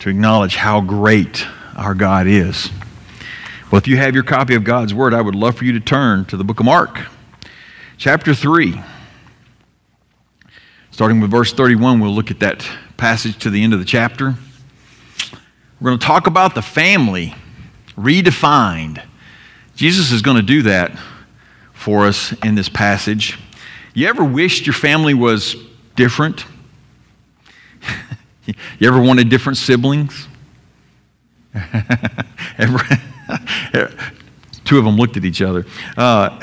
to acknowledge how great our God is. Well, if you have your copy of God's Word, I would love for you to turn to the book of Mark, chapter 3. Starting with verse 31, we'll look at that passage to the end of the chapter. We're going to talk about the family redefined. Jesus is going to do that for us in this passage. You ever wished your family was different? you ever wanted different siblings? ever, two of them looked at each other. Uh,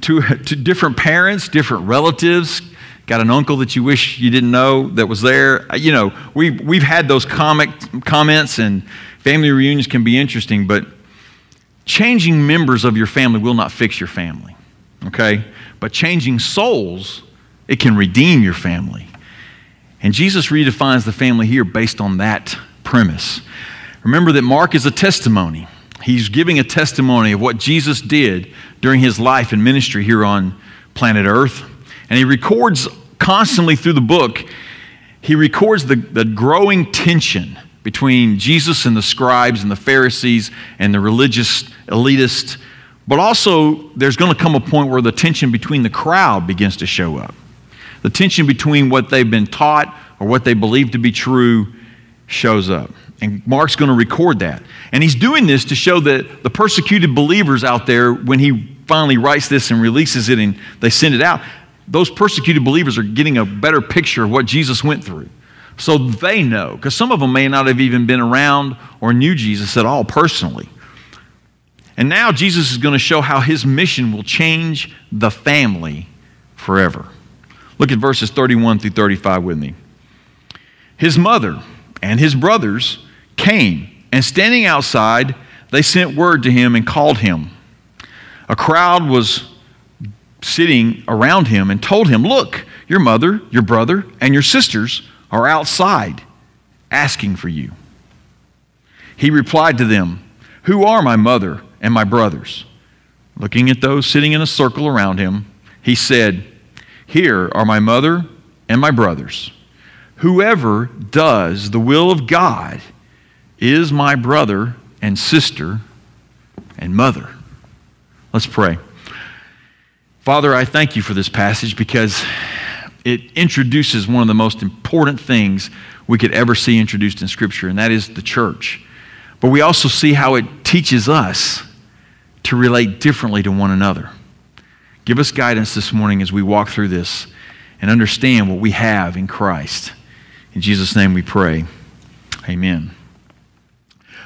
two, two different parents, different relatives. Got an uncle that you wish you didn't know that was there. Uh, you know, we've, we've had those comic comments, and family reunions can be interesting, but changing members of your family will not fix your family. Okay? But changing souls, it can redeem your family. And Jesus redefines the family here based on that premise. Remember that Mark is a testimony. He's giving a testimony of what Jesus did during his life and ministry here on planet Earth. And he records constantly through the book, he records the, the growing tension between Jesus and the scribes and the Pharisees and the religious elitists but also, there's going to come a point where the tension between the crowd begins to show up. The tension between what they've been taught or what they believe to be true shows up. And Mark's going to record that. And he's doing this to show that the persecuted believers out there, when he finally writes this and releases it and they send it out, those persecuted believers are getting a better picture of what Jesus went through. So they know, because some of them may not have even been around or knew Jesus at all personally. And now Jesus is going to show how his mission will change the family forever. Look at verses 31 through 35 with me. His mother and his brothers came, and standing outside, they sent word to him and called him. A crowd was sitting around him and told him, Look, your mother, your brother, and your sisters are outside asking for you. He replied to them, Who are my mother? and my brothers. Looking at those sitting in a circle around him, he said, Here are my mother and my brothers. Whoever does the will of God is my brother and sister and mother. Let's pray. Father, I thank you for this passage because it introduces one of the most important things we could ever see introduced in Scripture, and that is the church. But we also see how it teaches us to relate differently to one another. Give us guidance this morning as we walk through this and understand what we have in Christ. In Jesus' name we pray. Amen.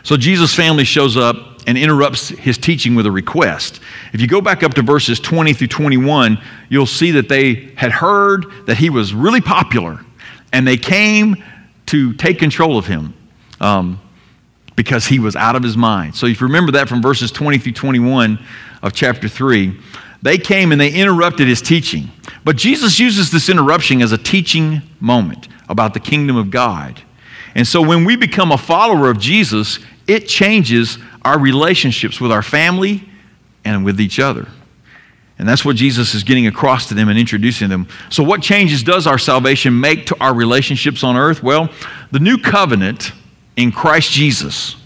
So Jesus' family shows up and interrupts his teaching with a request. If you go back up to verses 20 through 21, you'll see that they had heard that he was really popular and they came to take control of him. Um, because he was out of his mind. So if you remember that from verses 20 through 21 of chapter 3, they came and they interrupted his teaching. But Jesus uses this interruption as a teaching moment about the kingdom of God. And so when we become a follower of Jesus, it changes our relationships with our family and with each other. And that's what Jesus is getting across to them and introducing them. So, what changes does our salvation make to our relationships on earth? Well, the new covenant in Christ Jesus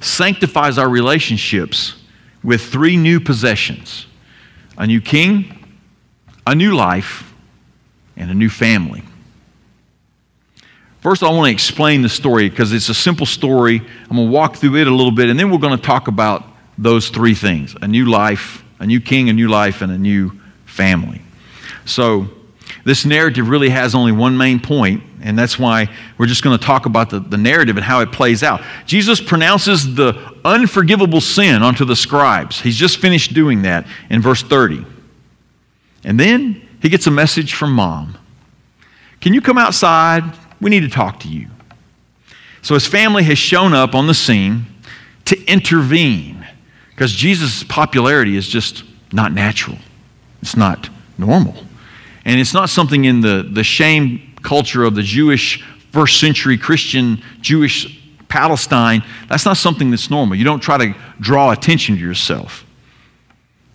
sanctifies our relationships with three new possessions a new king, a new life, and a new family. First, I want to explain the story because it's a simple story. I'm going to walk through it a little bit, and then we're going to talk about those three things a new life, a new king, a new life, and a new family. So, this narrative really has only one main point, and that's why we're just going to talk about the, the narrative and how it plays out. Jesus pronounces the unforgivable sin onto the scribes. He's just finished doing that in verse 30. And then he gets a message from mom Can you come outside? We need to talk to you. So his family has shown up on the scene to intervene because Jesus' popularity is just not natural, it's not normal. And it's not something in the, the shame culture of the Jewish first century Christian Jewish Palestine. That's not something that's normal. You don't try to draw attention to yourself.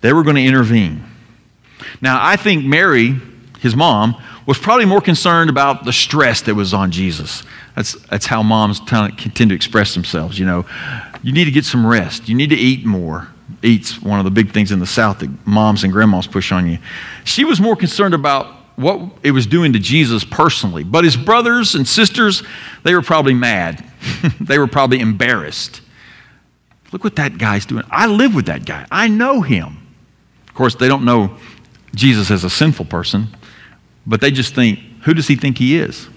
They were going to intervene. Now, I think Mary, his mom, was probably more concerned about the stress that was on Jesus. That's, that's how moms tend to express themselves. You know, you need to get some rest. You need to eat more. Eat's one of the big things in the South that moms and grandmas push on you. She was more concerned about what it was doing to Jesus personally. But his brothers and sisters, they were probably mad. they were probably embarrassed. Look what that guy's doing. I live with that guy, I know him. Of course, they don't know Jesus as a sinful person, but they just think, who does he think he is?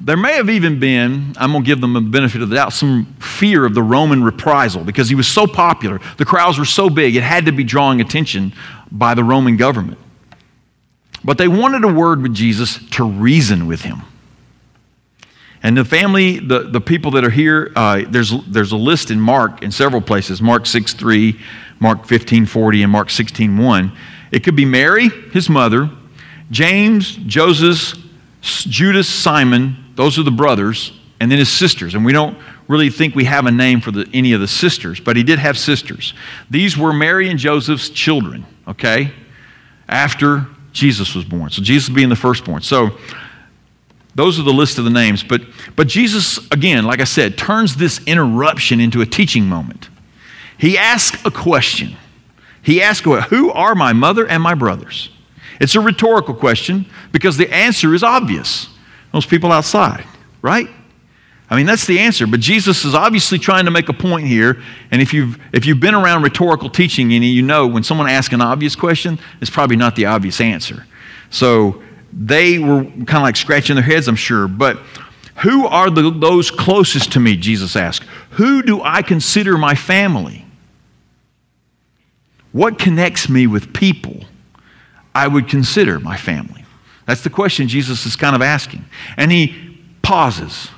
There may have even been, I'm going to give them the benefit of the doubt, some fear of the Roman reprisal because he was so popular. The crowds were so big, it had to be drawing attention by the Roman government. But they wanted a word with Jesus to reason with him. And the family, the, the people that are here, uh, there's, there's a list in Mark in several places Mark 6 3, Mark 15 40, and Mark 16 1. It could be Mary, his mother, James, Joseph, Judas, Simon, those are the brothers, and then his sisters. And we don't really think we have a name for the, any of the sisters, but he did have sisters. These were Mary and Joseph's children, okay, after Jesus was born. So Jesus being the firstborn. So those are the list of the names. But, but Jesus, again, like I said, turns this interruption into a teaching moment. He asks a question. He asks, Who are my mother and my brothers? It's a rhetorical question because the answer is obvious. Those people outside, right? I mean, that's the answer. But Jesus is obviously trying to make a point here. And if you've, if you've been around rhetorical teaching, you know when someone asks an obvious question, it's probably not the obvious answer. So they were kind of like scratching their heads, I'm sure. But who are the, those closest to me? Jesus asked. Who do I consider my family? What connects me with people I would consider my family? That's the question Jesus is kind of asking. And he pauses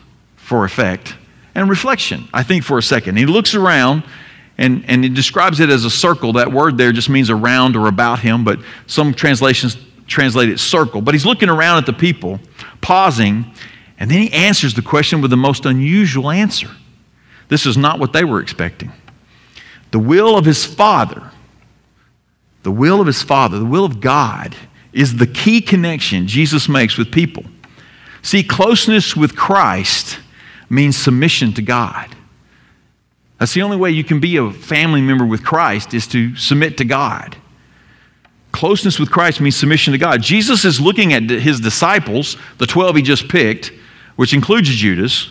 for effect and reflection, I think, for a second. He looks around and, and he describes it as a circle. That word there just means around or about him, but some translations translate it circle. But he's looking around at the people, pausing, and then he answers the question with the most unusual answer. This is not what they were expecting. The will of his Father, the will of his Father, the will of God, is the key connection Jesus makes with people. See, closeness with Christ means submission to God. That's the only way you can be a family member with Christ is to submit to God. Closeness with Christ means submission to God. Jesus is looking at his disciples, the 12 he just picked, which includes Judas.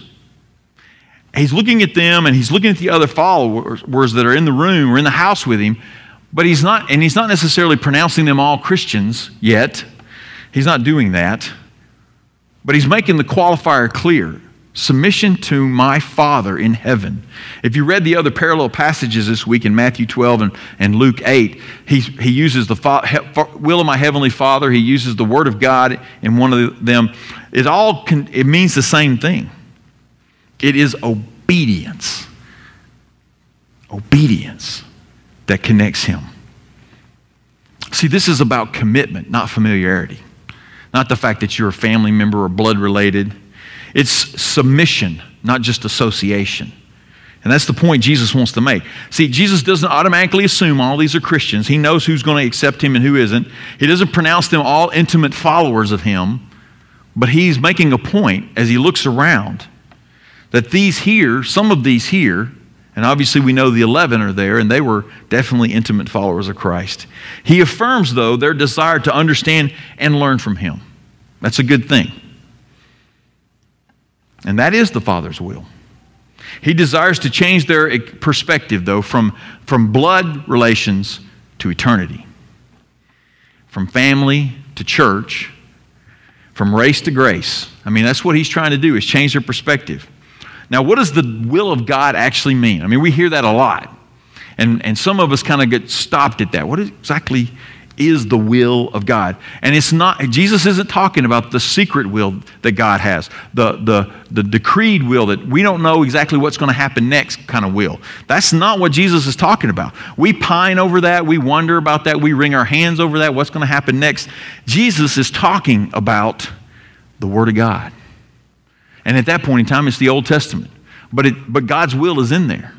He's looking at them and he's looking at the other followers that are in the room or in the house with him, but he's not, and he's not necessarily pronouncing them all Christians yet. He's not doing that. But he's making the qualifier clear submission to my Father in heaven. If you read the other parallel passages this week in Matthew 12 and, and Luke 8, he, he uses the fa- he, will of my heavenly Father, he uses the Word of God in one of them. It all can, it means the same thing. It is obedience. Obedience that connects him. See, this is about commitment, not familiarity. Not the fact that you're a family member or blood related it's submission, not just association. And that's the point Jesus wants to make. See, Jesus doesn't automatically assume all these are Christians. He knows who's going to accept him and who isn't. He doesn't pronounce them all intimate followers of him. But he's making a point as he looks around that these here, some of these here, and obviously we know the 11 are there, and they were definitely intimate followers of Christ. He affirms, though, their desire to understand and learn from him. That's a good thing. And that is the Father's will. He desires to change their perspective, though, from, from blood relations to eternity, from family to church, from race to grace. I mean, that's what he's trying to do, is change their perspective. Now, what does the will of God actually mean? I mean, we hear that a lot. And, and some of us kind of get stopped at that. What exactly is the will of God. And it's not, Jesus isn't talking about the secret will that God has, the, the, the decreed will that we don't know exactly what's going to happen next kind of will. That's not what Jesus is talking about. We pine over that, we wonder about that, we wring our hands over that, what's going to happen next. Jesus is talking about the Word of God. And at that point in time, it's the Old Testament. But, it, but God's will is in there.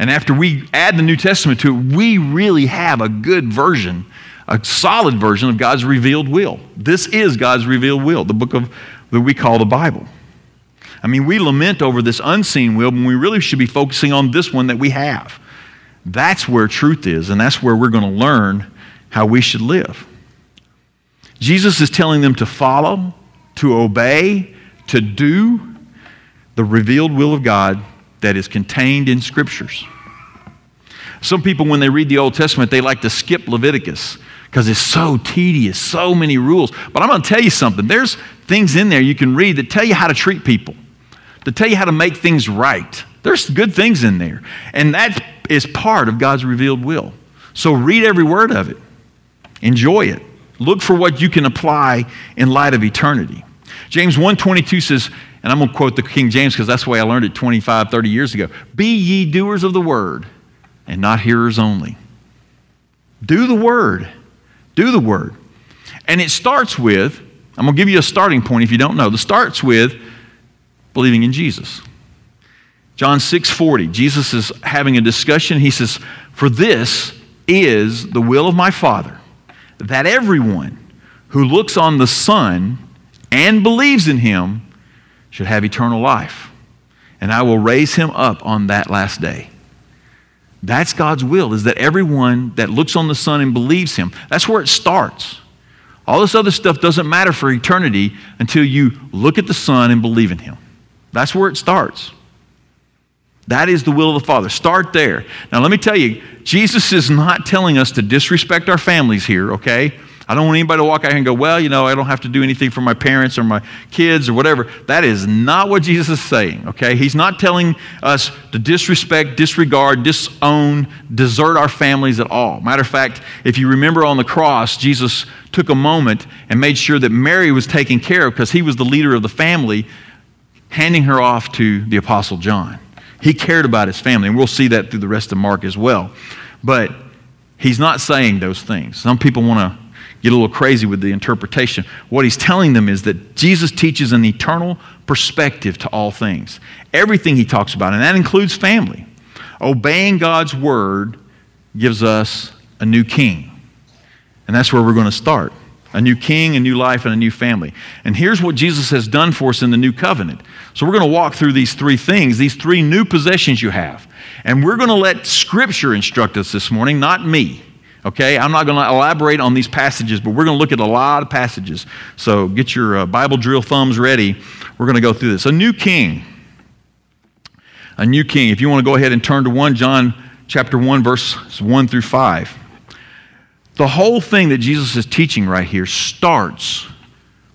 And after we add the New Testament to it, we really have a good version a solid version of God's revealed will. This is God's revealed will, the book of that we call the Bible. I mean, we lament over this unseen will when we really should be focusing on this one that we have. That's where truth is, and that's where we're going to learn how we should live. Jesus is telling them to follow, to obey, to do the revealed will of God that is contained in scriptures. Some people, when they read the Old Testament, they like to skip Leviticus because it's so tedious, so many rules. But I'm going to tell you something. There's things in there you can read that tell you how to treat people, to tell you how to make things right. There's good things in there. And that is part of God's revealed will. So read every word of it, enjoy it. Look for what you can apply in light of eternity. James 1:22 says, and I'm going to quote the King James because that's the way I learned it 25, 30 years ago. Be ye doers of the word and not hearers only. Do the word. Do the word. And it starts with, I'm going to give you a starting point if you don't know. It starts with believing in Jesus. John 6:40. Jesus is having a discussion. He says, "For this is the will of my Father, that everyone who looks on the Son and believes in him should have eternal life. And I will raise him up on that last day. That's God's will, is that everyone that looks on the Son and believes him, that's where it starts. All this other stuff doesn't matter for eternity until you look at the Son and believe in him. That's where it starts. That is the will of the Father. Start there. Now, let me tell you, Jesus is not telling us to disrespect our families here, okay? I don't want anybody to walk out here and go, well, you know, I don't have to do anything for my parents or my kids or whatever. That is not what Jesus is saying, okay? He's not telling us to disrespect, disregard, disown, desert our families at all. Matter of fact, if you remember on the cross, Jesus took a moment and made sure that Mary was taken care of because he was the leader of the family, handing her off to the Apostle John. He cared about his family, and we'll see that through the rest of Mark as well. But he's not saying those things. Some people want to get a little crazy with the interpretation. What he's telling them is that Jesus teaches an eternal perspective to all things. Everything he talks about, and that includes family. Obeying God's word gives us a new king. And that's where we're going to start a new king, a new life, and a new family. And here's what Jesus has done for us in the new covenant. So we're going to walk through these three things, these three new possessions you have. And we're going to let Scripture instruct us this morning, not me. Okay, I'm not going to elaborate on these passages, but we're going to look at a lot of passages. So get your uh, Bible drill thumbs ready. We're going to go through this. A new king. A new king. If you want to go ahead and turn to 1 John chapter 1 verses 1 through 5. The whole thing that Jesus is teaching right here starts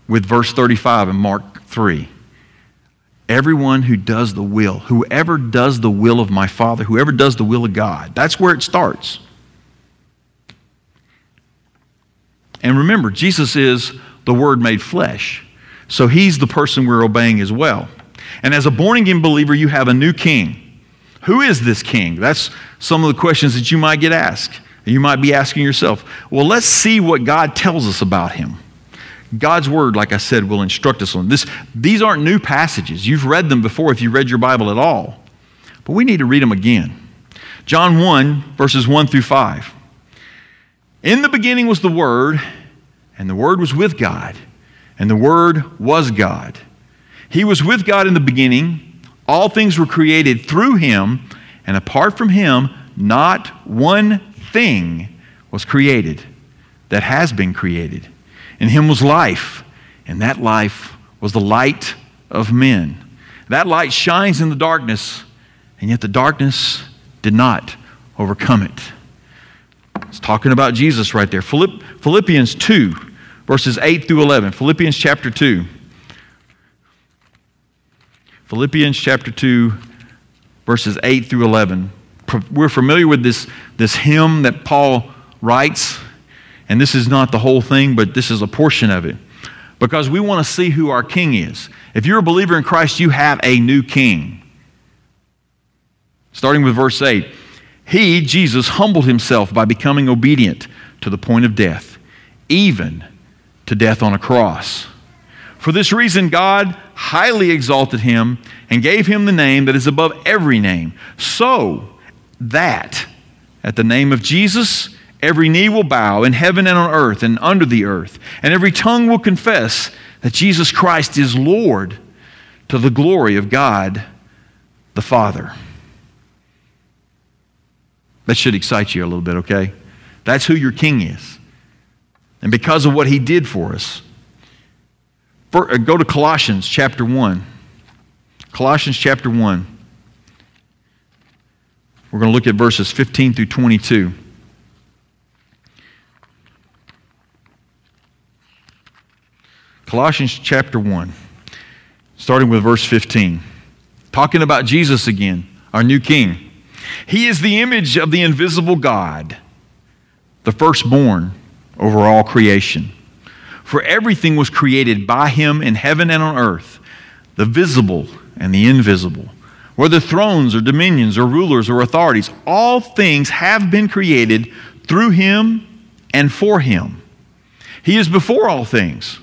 with verse 35 in Mark 3. Everyone who does the will, whoever does the will of my Father, whoever does the will of God, that's where it starts. And remember, Jesus is the Word made flesh. So he's the person we're obeying as well. And as a born again believer, you have a new king. Who is this king? That's some of the questions that you might get asked. You might be asking yourself, well, let's see what God tells us about him. God's word, like I said, will instruct us on this. These aren't new passages. You've read them before if you read your Bible at all. But we need to read them again. John 1, verses 1 through 5. In the beginning was the Word, and the Word was with God, and the Word was God. He was with God in the beginning. All things were created through Him, and apart from Him, not one thing was created that has been created. In Him was life, and that life was the light of men. That light shines in the darkness, and yet the darkness did not overcome it. It's talking about Jesus right there. Philippians 2, verses 8 through 11. Philippians chapter 2. Philippians chapter 2, verses 8 through 11. We're familiar with this, this hymn that Paul writes, and this is not the whole thing, but this is a portion of it. Because we want to see who our king is. If you're a believer in Christ, you have a new king. Starting with verse 8. He, Jesus, humbled himself by becoming obedient to the point of death, even to death on a cross. For this reason, God highly exalted him and gave him the name that is above every name, so that at the name of Jesus, every knee will bow in heaven and on earth and under the earth, and every tongue will confess that Jesus Christ is Lord to the glory of God the Father. That should excite you a little bit, okay? That's who your king is. And because of what he did for us. For, uh, go to Colossians chapter 1. Colossians chapter 1. We're going to look at verses 15 through 22. Colossians chapter 1, starting with verse 15. Talking about Jesus again, our new king. He is the image of the invisible God, the firstborn over all creation. For everything was created by him in heaven and on earth, the visible and the invisible. Whether thrones or dominions or rulers or authorities, all things have been created through him and for him. He is before all things,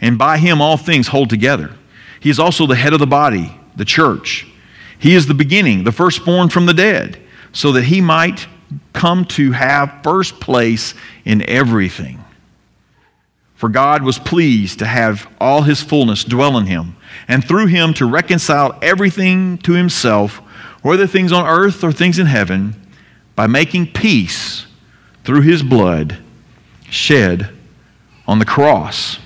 and by him all things hold together. He is also the head of the body, the church. He is the beginning, the firstborn from the dead, so that he might come to have first place in everything. For God was pleased to have all his fullness dwell in him, and through him to reconcile everything to himself, whether things on earth or things in heaven, by making peace through his blood shed on the cross.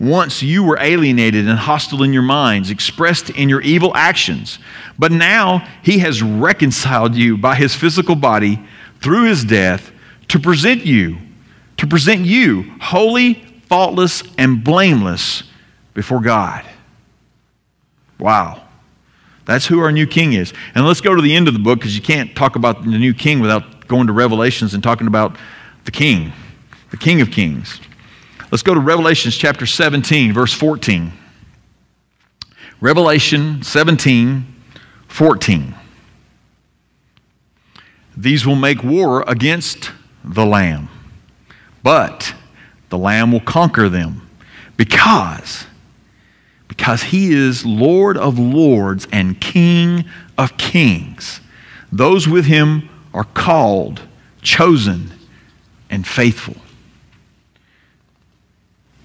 Once you were alienated and hostile in your minds, expressed in your evil actions. But now he has reconciled you by his physical body through his death to present you, to present you holy, faultless, and blameless before God. Wow. That's who our new king is. And let's go to the end of the book because you can't talk about the new king without going to Revelations and talking about the king, the king of kings. Let's go to Revelations chapter 17, verse 14. Revelation 17, 14. These will make war against the Lamb, but the Lamb will conquer them because because he is Lord of lords and King of kings. Those with him are called, chosen, and faithful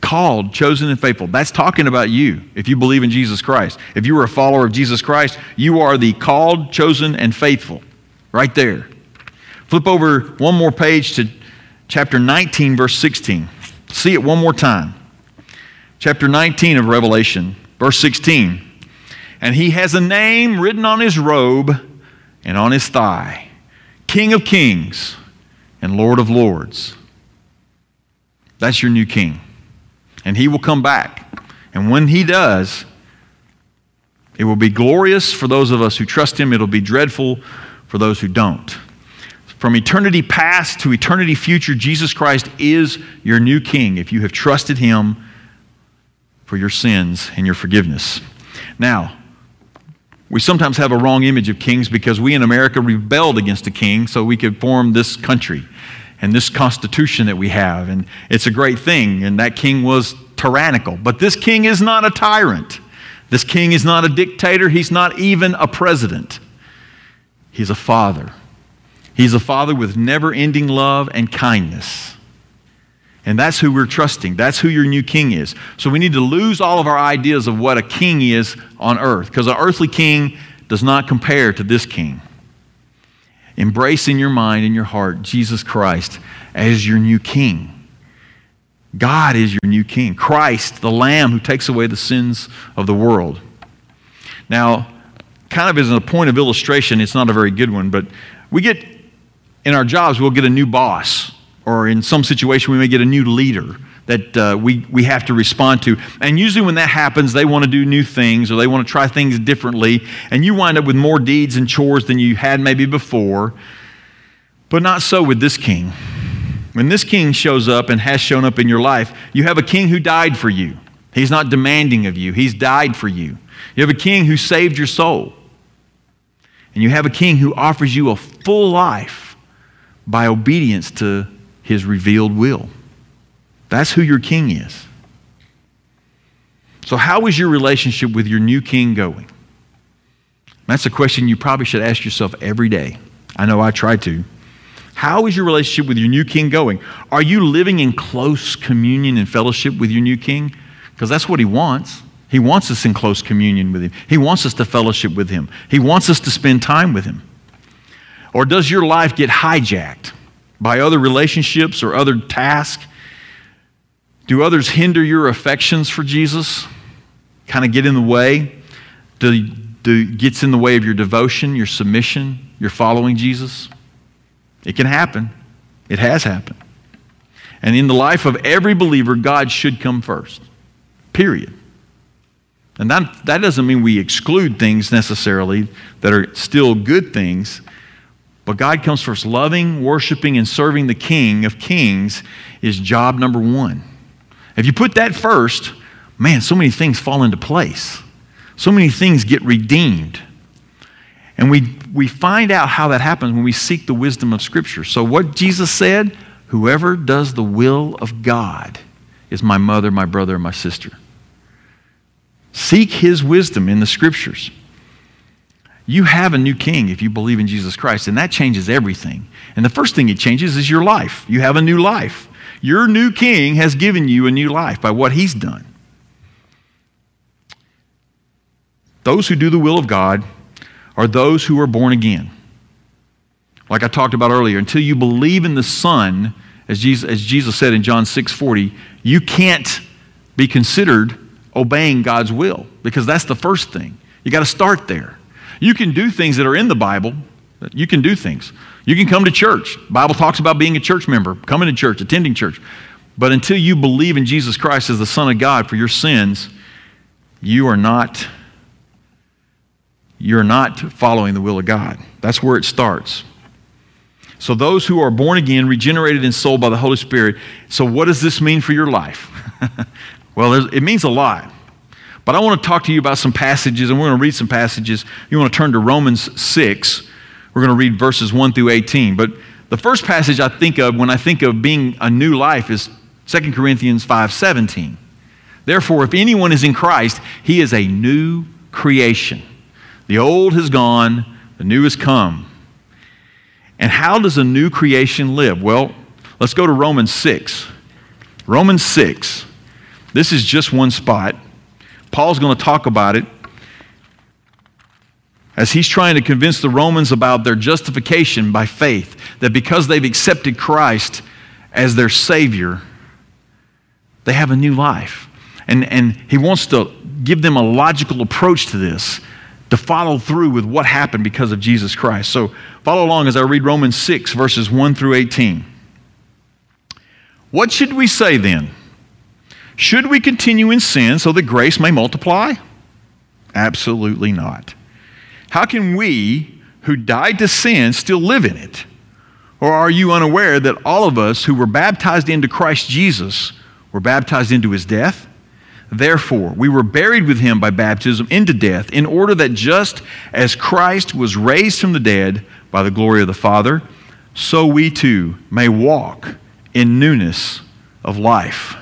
called, chosen, and faithful. That's talking about you if you believe in Jesus Christ. If you are a follower of Jesus Christ, you are the called, chosen, and faithful. Right there. Flip over one more page to chapter 19, verse 16. See it one more time. Chapter 19 of Revelation, verse 16. And he has a name written on his robe and on his thigh King of Kings and Lord of Lords. That's your new king and he will come back. And when he does, it will be glorious for those of us who trust him, it'll be dreadful for those who don't. From eternity past to eternity future, Jesus Christ is your new king if you have trusted him for your sins and your forgiveness. Now, we sometimes have a wrong image of kings because we in America rebelled against a king so we could form this country and this constitution that we have. And it's a great thing. And that king was tyrannical. But this king is not a tyrant. This king is not a dictator. He's not even a president. He's a father. He's a father with never ending love and kindness. And that's who we're trusting. That's who your new king is. So we need to lose all of our ideas of what a king is on earth because an earthly king does not compare to this king. Embrace in your mind and your heart Jesus Christ as your new king. God is your new king. Christ, the Lamb who takes away the sins of the world. Now, kind of as a point of illustration, it's not a very good one, but we get in our jobs, we'll get a new boss, or in some situation, we may get a new leader that uh, we, we have to respond to. And usually, when that happens, they want to do new things or they want to try things differently. And you wind up with more deeds and chores than you had maybe before. But not so with this king. When this king shows up and has shown up in your life, you have a king who died for you. He's not demanding of you, he's died for you. You have a king who saved your soul. And you have a king who offers you a full life by obedience to his revealed will. That's who your king is. So, how is your relationship with your new king going? That's a question you probably should ask yourself every day. I know I try to. How is your relationship with your new king going? Are you living in close communion and fellowship with your new king? Because that's what he wants. He wants us in close communion with him. He wants us to fellowship with him. He wants us to spend time with him. Or does your life get hijacked by other relationships or other tasks? Do others hinder your affections for Jesus? Kind of get in the way? Do, do, gets in the way of your devotion, your submission, your following Jesus? It can happen. It has happened. And in the life of every believer, God should come first. Period. And that, that doesn't mean we exclude things necessarily that are still good things, but God comes first. Loving, worshiping, and serving the King of Kings is job number one. If you put that first, man, so many things fall into place. So many things get redeemed. And we, we find out how that happens when we seek the wisdom of Scripture. So, what Jesus said, whoever does the will of God is my mother, my brother, and my sister. Seek his wisdom in the Scriptures. You have a new king if you believe in Jesus Christ, and that changes everything. And the first thing it changes is your life. You have a new life. Your new king has given you a new life by what he's done. Those who do the will of God are those who are born again. Like I talked about earlier, until you believe in the Son, as Jesus, as Jesus said in John 6 40, you can't be considered obeying God's will because that's the first thing. You got to start there. You can do things that are in the Bible. You can do things. You can come to church. Bible talks about being a church member, coming to church, attending church. But until you believe in Jesus Christ as the Son of God for your sins, you are not you're not following the will of God. That's where it starts. So those who are born again, regenerated in soul by the Holy Spirit. So what does this mean for your life? well, it means a lot. But I want to talk to you about some passages, and we're going to read some passages. You want to turn to Romans 6. We're going to read verses 1 through 18. But the first passage I think of when I think of being a new life is 2 Corinthians 5:17. Therefore, if anyone is in Christ, he is a new creation. The old has gone, the new has come. And how does a new creation live? Well, let's go to Romans 6. Romans 6. This is just one spot. Paul's going to talk about it as he's trying to convince the Romans about their justification by faith, that because they've accepted Christ as their Savior, they have a new life. And, and he wants to give them a logical approach to this, to follow through with what happened because of Jesus Christ. So follow along as I read Romans 6, verses 1 through 18. What should we say then? Should we continue in sin so that grace may multiply? Absolutely not. How can we who died to sin still live in it? Or are you unaware that all of us who were baptized into Christ Jesus were baptized into his death? Therefore, we were buried with him by baptism into death, in order that just as Christ was raised from the dead by the glory of the Father, so we too may walk in newness of life.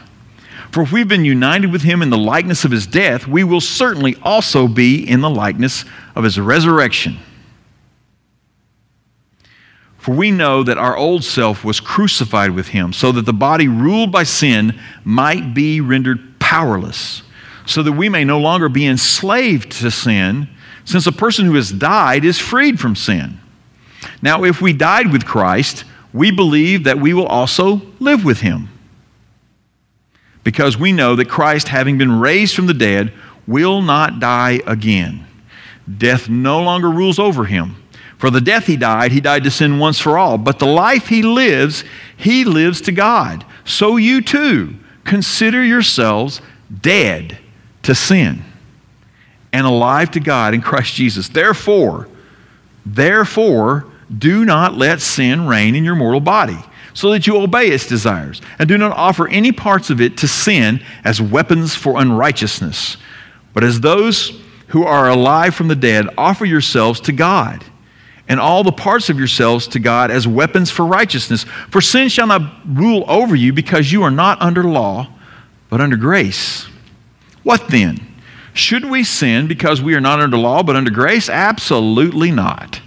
For if we've been united with him in the likeness of his death, we will certainly also be in the likeness of his resurrection. For we know that our old self was crucified with him, so that the body ruled by sin might be rendered powerless, so that we may no longer be enslaved to sin, since a person who has died is freed from sin. Now, if we died with Christ, we believe that we will also live with him because we know that Christ, having been raised from the dead, will not die again. Death no longer rules over him. For the death he died, he died to sin once for all. But the life he lives, he lives to God. So you too consider yourselves dead to sin and alive to God in Christ Jesus. Therefore, therefore, do not let sin reign in your mortal body so that you obey its desires, and do not offer any parts of it to sin as weapons for unrighteousness, but as those who are alive from the dead, offer yourselves to God, and all the parts of yourselves to God as weapons for righteousness. For sin shall not rule over you, because you are not under law, but under grace. What then? Should we sin because we are not under law, but under grace? Absolutely not.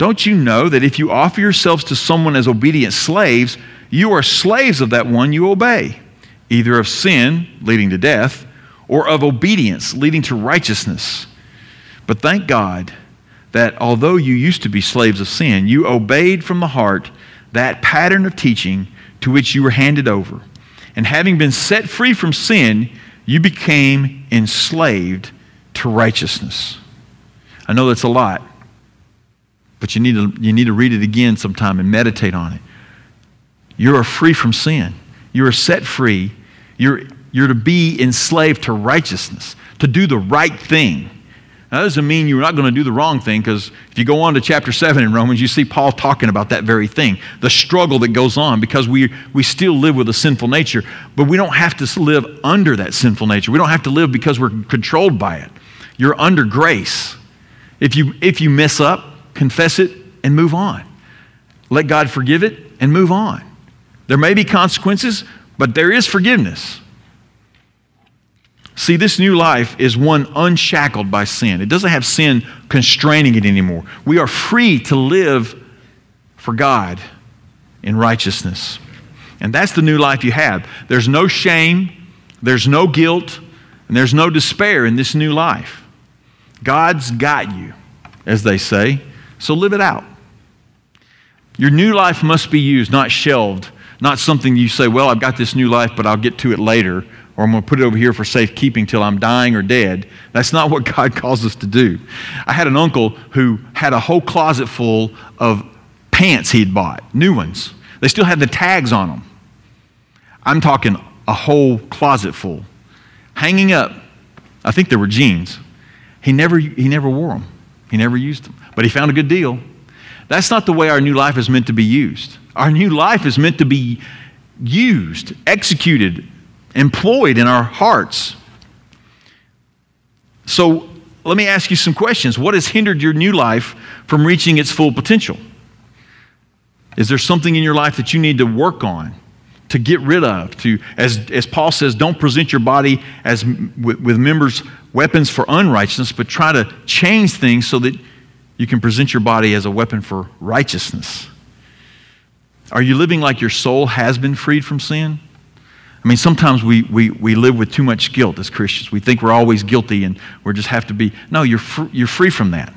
Don't you know that if you offer yourselves to someone as obedient slaves, you are slaves of that one you obey, either of sin, leading to death, or of obedience, leading to righteousness? But thank God that although you used to be slaves of sin, you obeyed from the heart that pattern of teaching to which you were handed over. And having been set free from sin, you became enslaved to righteousness. I know that's a lot, but you need to, you need to read it again sometime and meditate on it. You are free from sin. You are set free. You're, you're to be enslaved to righteousness, to do the right thing. That doesn't mean you're not going to do the wrong thing, because if you go on to chapter 7 in Romans, you see Paul talking about that very thing the struggle that goes on, because we, we still live with a sinful nature, but we don't have to live under that sinful nature. We don't have to live because we're controlled by it. You're under grace. If you, if you mess up, confess it and move on. Let God forgive it and move on. There may be consequences, but there is forgiveness. See, this new life is one unshackled by sin. It doesn't have sin constraining it anymore. We are free to live for God in righteousness. And that's the new life you have. There's no shame, there's no guilt, and there's no despair in this new life. God's got you, as they say, so live it out. Your new life must be used, not shelved, not something you say, well, I've got this new life, but I'll get to it later or I'm going to put it over here for safekeeping till I'm dying or dead. That's not what God calls us to do. I had an uncle who had a whole closet full of pants he'd bought, new ones. They still had the tags on them. I'm talking a whole closet full. Hanging up, I think there were jeans. He never, he never wore them, he never used them, but he found a good deal. That's not the way our new life is meant to be used. Our new life is meant to be used, executed, employed in our hearts. So let me ask you some questions. What has hindered your new life from reaching its full potential? Is there something in your life that you need to work on, to get rid of? To, as, as Paul says, don't present your body as with, with members, weapons for unrighteousness, but try to change things so that you can present your body as a weapon for righteousness. Are you living like your soul has been freed from sin? I mean, sometimes we, we, we live with too much guilt as Christians. We think we're always guilty and we just have to be. No, you're, fr- you're free from that.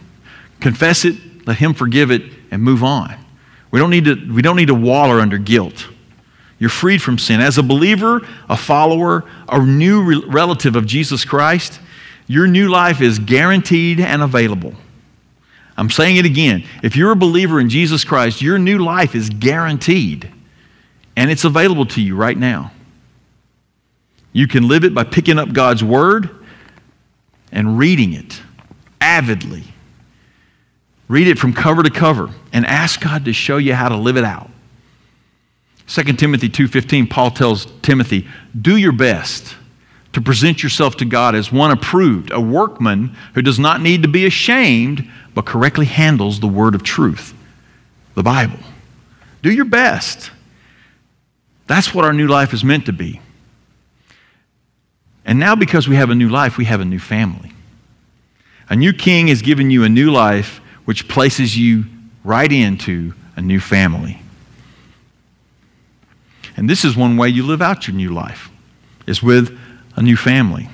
Confess it, let Him forgive it, and move on. We don't need to, we don't need to waller under guilt. You're freed from sin. As a believer, a follower, a new re- relative of Jesus Christ, your new life is guaranteed and available. I'm saying it again. If you're a believer in Jesus Christ, your new life is guaranteed and it's available to you right now. You can live it by picking up God's Word and reading it avidly. Read it from cover to cover and ask God to show you how to live it out. 2 Timothy 2:15 Paul tells Timothy, "Do your best to present yourself to God as one approved, a workman who does not need to be ashamed, but correctly handles the word of truth, the Bible." Do your best. That's what our new life is meant to be. And now, because we have a new life, we have a new family. A new king has given you a new life, which places you right into a new family. And this is one way you live out your new life, is with a new family.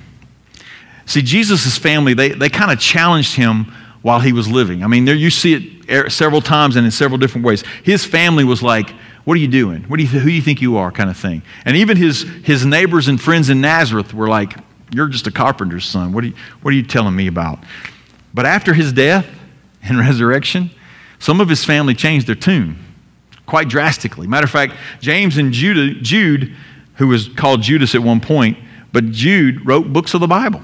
See, Jesus' family, they, they kind of challenged him while he was living. I mean, there, you see it er, several times and in several different ways. His family was like, what are you doing? What do you, who do you think you are? kind of thing. And even his, his neighbors and friends in Nazareth were like, You're just a carpenter's son. What are, you, what are you telling me about? But after his death and resurrection, some of his family changed their tune quite drastically. Matter of fact, James and Jude, Jude, who was called Judas at one point, but Jude wrote books of the Bible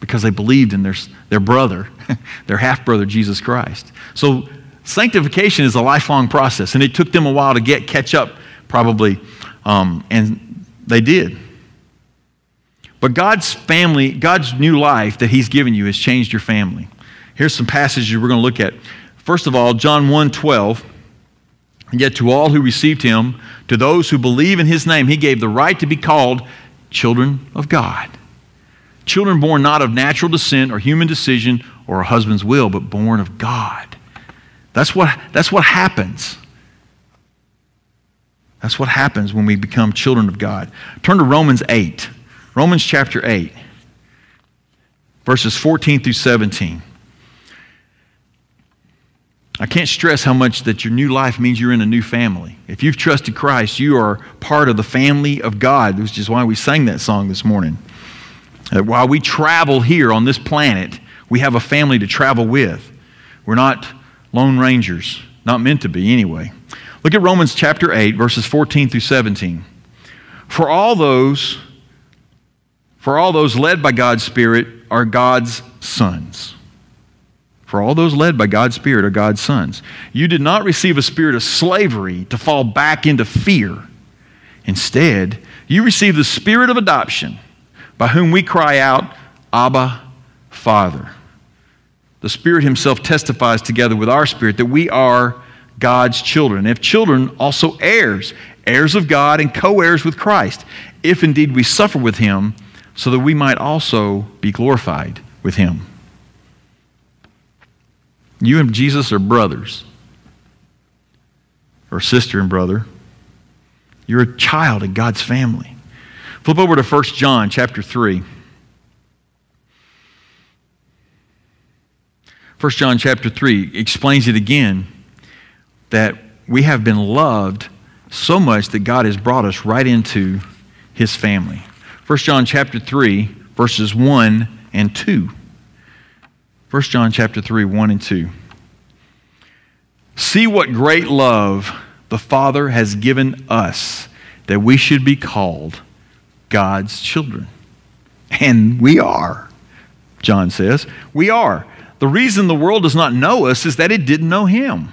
because they believed in their, their brother, their half brother, Jesus Christ. So Sanctification is a lifelong process, and it took them a while to get catch up, probably, um, and they did. But God's family, God's new life that He's given you has changed your family. Here's some passages we're going to look at. First of all, John 1 12. Yet to all who received him, to those who believe in his name, he gave the right to be called children of God. Children born not of natural descent or human decision or a husband's will, but born of God. That's what, that's what happens. That's what happens when we become children of God. Turn to Romans 8. Romans chapter 8, verses 14 through 17. I can't stress how much that your new life means you're in a new family. If you've trusted Christ, you are part of the family of God, which is why we sang that song this morning. That while we travel here on this planet, we have a family to travel with. We're not lone rangers, not meant to be anyway. Look at Romans chapter 8, verses 14 through 17. For all those, for all those led by God's Spirit are God's sons. For all those led by God's Spirit are God's sons. You did not receive a spirit of slavery to fall back into fear. Instead, you received the spirit of adoption, by whom we cry out, Abba, Father. The Spirit Himself testifies together with our spirit that we are God's children. If children, also heirs, heirs of God and co heirs with Christ, if indeed we suffer with Him, so that we might also be glorified with Him. You and Jesus are brothers, or sister and brother. You're a child in God's family. Flip over to 1 John chapter 3. 1 John chapter 3 explains it again that we have been loved so much that God has brought us right into his family. 1 John chapter 3 verses 1 and 2. 1 John chapter 3 1 and 2. See what great love the Father has given us that we should be called God's children. And we are, John says. We are. The reason the world does not know us is that it didn't know him.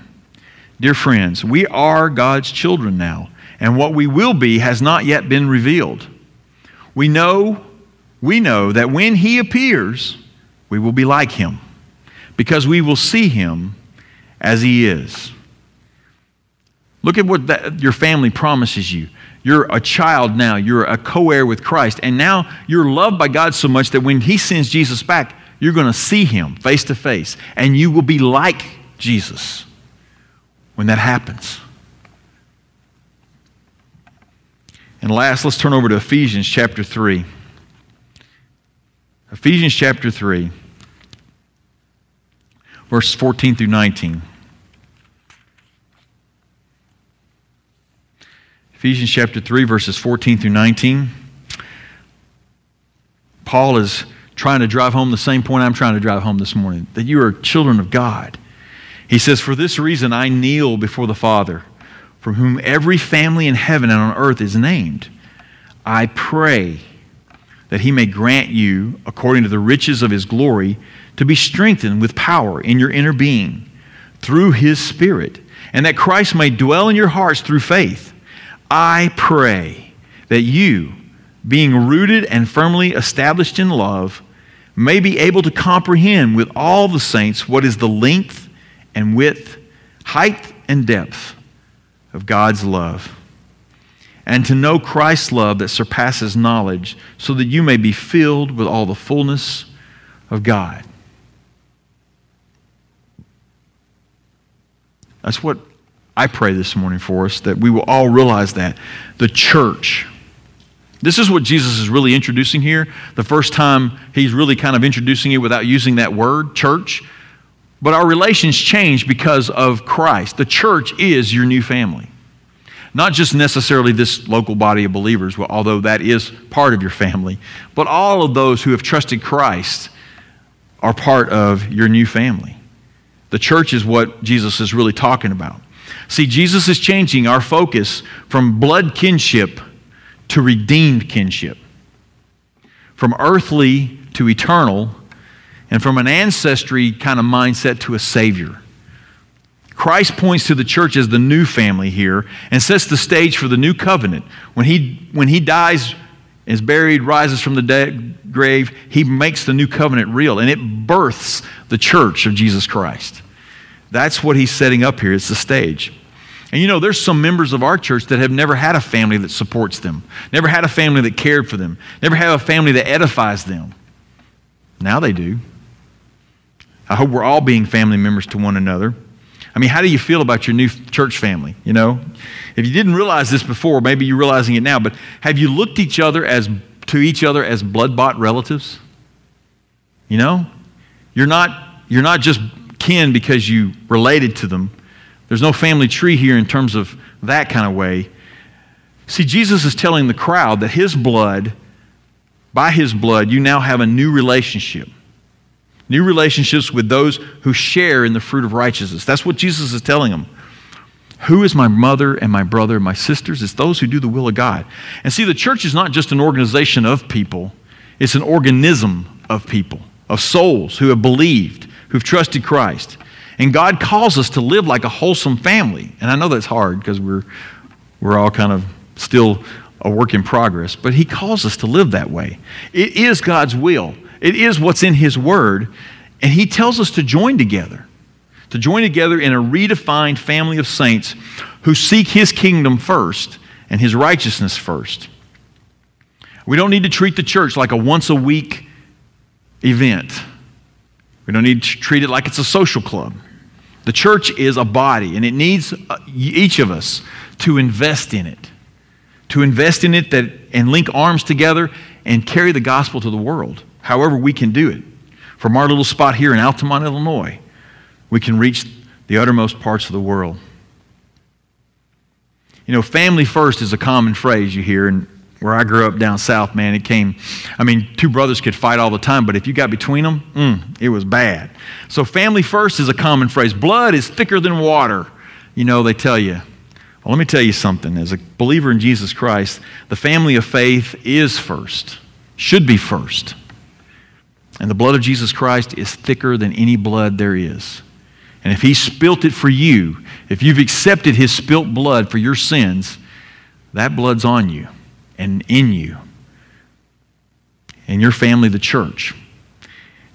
Dear friends, we are God's children now, and what we will be has not yet been revealed. We know, we know that when he appears, we will be like him, because we will see him as he is. Look at what that, your family promises you. You're a child now. You're a co heir with Christ. And now you're loved by God so much that when He sends Jesus back, you're going to see him face to face, and you will be like Jesus when that happens. And last, let's turn over to Ephesians chapter 3. Ephesians chapter 3, verses 14 through 19. Ephesians chapter 3, verses 14 through 19. Paul is trying to drive home the same point I'm trying to drive home this morning that you are children of God. He says, For this reason I kneel before the Father, from whom every family in heaven and on earth is named. I pray that he may grant you, according to the riches of his glory, to be strengthened with power in your inner being through his Spirit, and that Christ may dwell in your hearts through faith. I pray that you, being rooted and firmly established in love, may be able to comprehend with all the saints what is the length and width, height and depth of God's love, and to know Christ's love that surpasses knowledge, so that you may be filled with all the fullness of God. That's what I pray this morning for us, that we will all realize that. The church this is what Jesus is really introducing here. The first time he's really kind of introducing it without using that word, church. But our relations change because of Christ. The church is your new family. Not just necessarily this local body of believers, although that is part of your family, but all of those who have trusted Christ are part of your new family. The church is what Jesus is really talking about. See, Jesus is changing our focus from blood kinship to redeemed kinship, from earthly to eternal, and from an ancestry kind of mindset to a Savior. Christ points to the church as the new family here and sets the stage for the new covenant. When he, when he dies, is buried, rises from the dead, grave, he makes the new covenant real and it births the church of Jesus Christ. That's what he's setting up here. It's the stage. And you know, there's some members of our church that have never had a family that supports them, never had a family that cared for them, never had a family that edifies them. Now they do. I hope we're all being family members to one another. I mean, how do you feel about your new church family? You know, if you didn't realize this before, maybe you're realizing it now, but have you looked each other as, to each other as blood bought relatives? You know, you're not, you're not just kin because you related to them. There's no family tree here in terms of that kind of way. See, Jesus is telling the crowd that his blood, by his blood, you now have a new relationship. New relationships with those who share in the fruit of righteousness. That's what Jesus is telling them. Who is my mother and my brother and my sisters? It's those who do the will of God. And see, the church is not just an organization of people, it's an organism of people, of souls who have believed, who've trusted Christ. And God calls us to live like a wholesome family. And I know that's hard because we're, we're all kind of still a work in progress, but He calls us to live that way. It is God's will, it is what's in His Word, and He tells us to join together. To join together in a redefined family of saints who seek His kingdom first and His righteousness first. We don't need to treat the church like a once a week event. We don't need to treat it like it's a social club. The church is a body, and it needs uh, each of us to invest in it to invest in it that, and link arms together and carry the gospel to the world, however we can do it. From our little spot here in Altamont, Illinois, we can reach the uttermost parts of the world. You know, family first is a common phrase you hear, and where I grew up down south, man, it came. I mean, two brothers could fight all the time, but if you got between them, mm, it was bad. So, family first is a common phrase. Blood is thicker than water, you know, they tell you. Well, let me tell you something. As a believer in Jesus Christ, the family of faith is first, should be first. And the blood of Jesus Christ is thicker than any blood there is. And if He spilt it for you, if you've accepted His spilt blood for your sins, that blood's on you and in you. And your family, the church,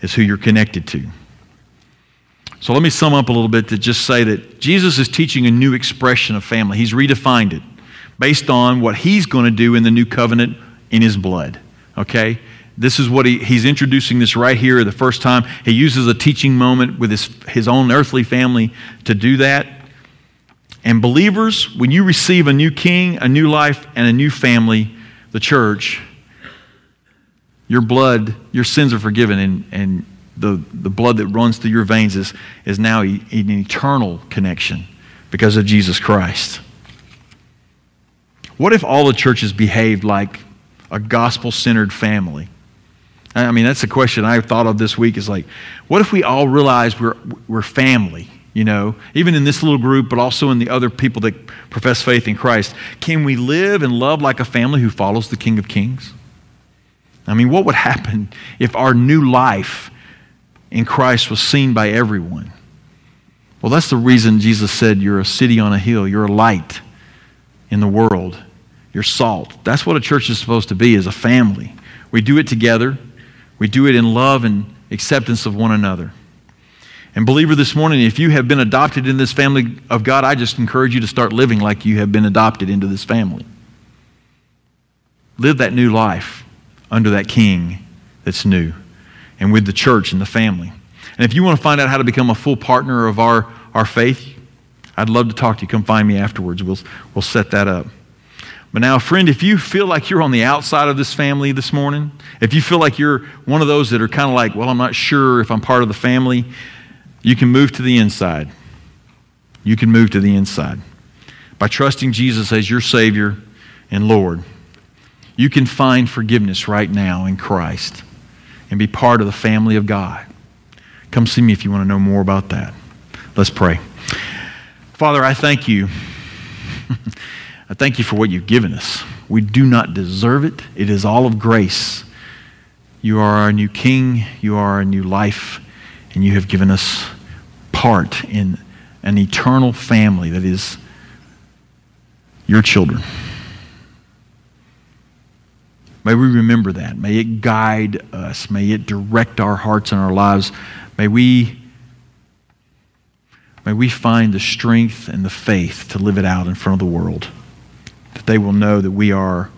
is who you're connected to. So let me sum up a little bit to just say that Jesus is teaching a new expression of family. He's redefined it based on what he's going to do in the new covenant in his blood. Okay? This is what he, he's introducing this right here the first time. He uses a teaching moment with his, his own earthly family to do that. And believers, when you receive a new king, a new life, and a new family, the church, your blood, your sins are forgiven, and, and the, the blood that runs through your veins is, is now an eternal connection because of Jesus Christ. What if all the churches behaved like a gospel centered family? I mean, that's a question I thought of this week is like, what if we all realize we're, we're family, you know, even in this little group, but also in the other people that profess faith in Christ? Can we live and love like a family who follows the King of Kings? I mean, what would happen if our new life in Christ was seen by everyone. Well, that's the reason Jesus said, You're a city on a hill, you're a light in the world, you're salt. That's what a church is supposed to be, as a family. We do it together, we do it in love and acceptance of one another. And, believer, this morning, if you have been adopted in this family of God, I just encourage you to start living like you have been adopted into this family. Live that new life under that king that's new and with the church and the family. And if you want to find out how to become a full partner of our, our faith, I'd love to talk to you. Come find me afterwards. We'll, we'll set that up. But now, friend, if you feel like you're on the outside of this family this morning, if you feel like you're one of those that are kind of like, well, I'm not sure if I'm part of the family, you can move to the inside. You can move to the inside. By trusting Jesus as your Savior and Lord, you can find forgiveness right now in Christ and be part of the family of God. Come see me if you want to know more about that. Let's pray. Father, I thank you. I thank you for what you've given us. We do not deserve it, it is all of grace. You are our new king, you are our new life, and you have given us part in an eternal family that is your children. May we remember that. May it guide us. May it direct our hearts and our lives. May we, may we find the strength and the faith to live it out in front of the world. That they will know that we are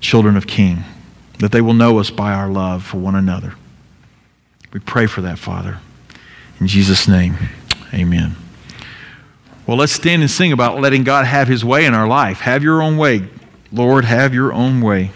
children of King. That they will know us by our love for one another. We pray for that, Father. In Jesus' name, amen. Well, let's stand and sing about letting God have his way in our life. Have your own way. Lord, have your own way.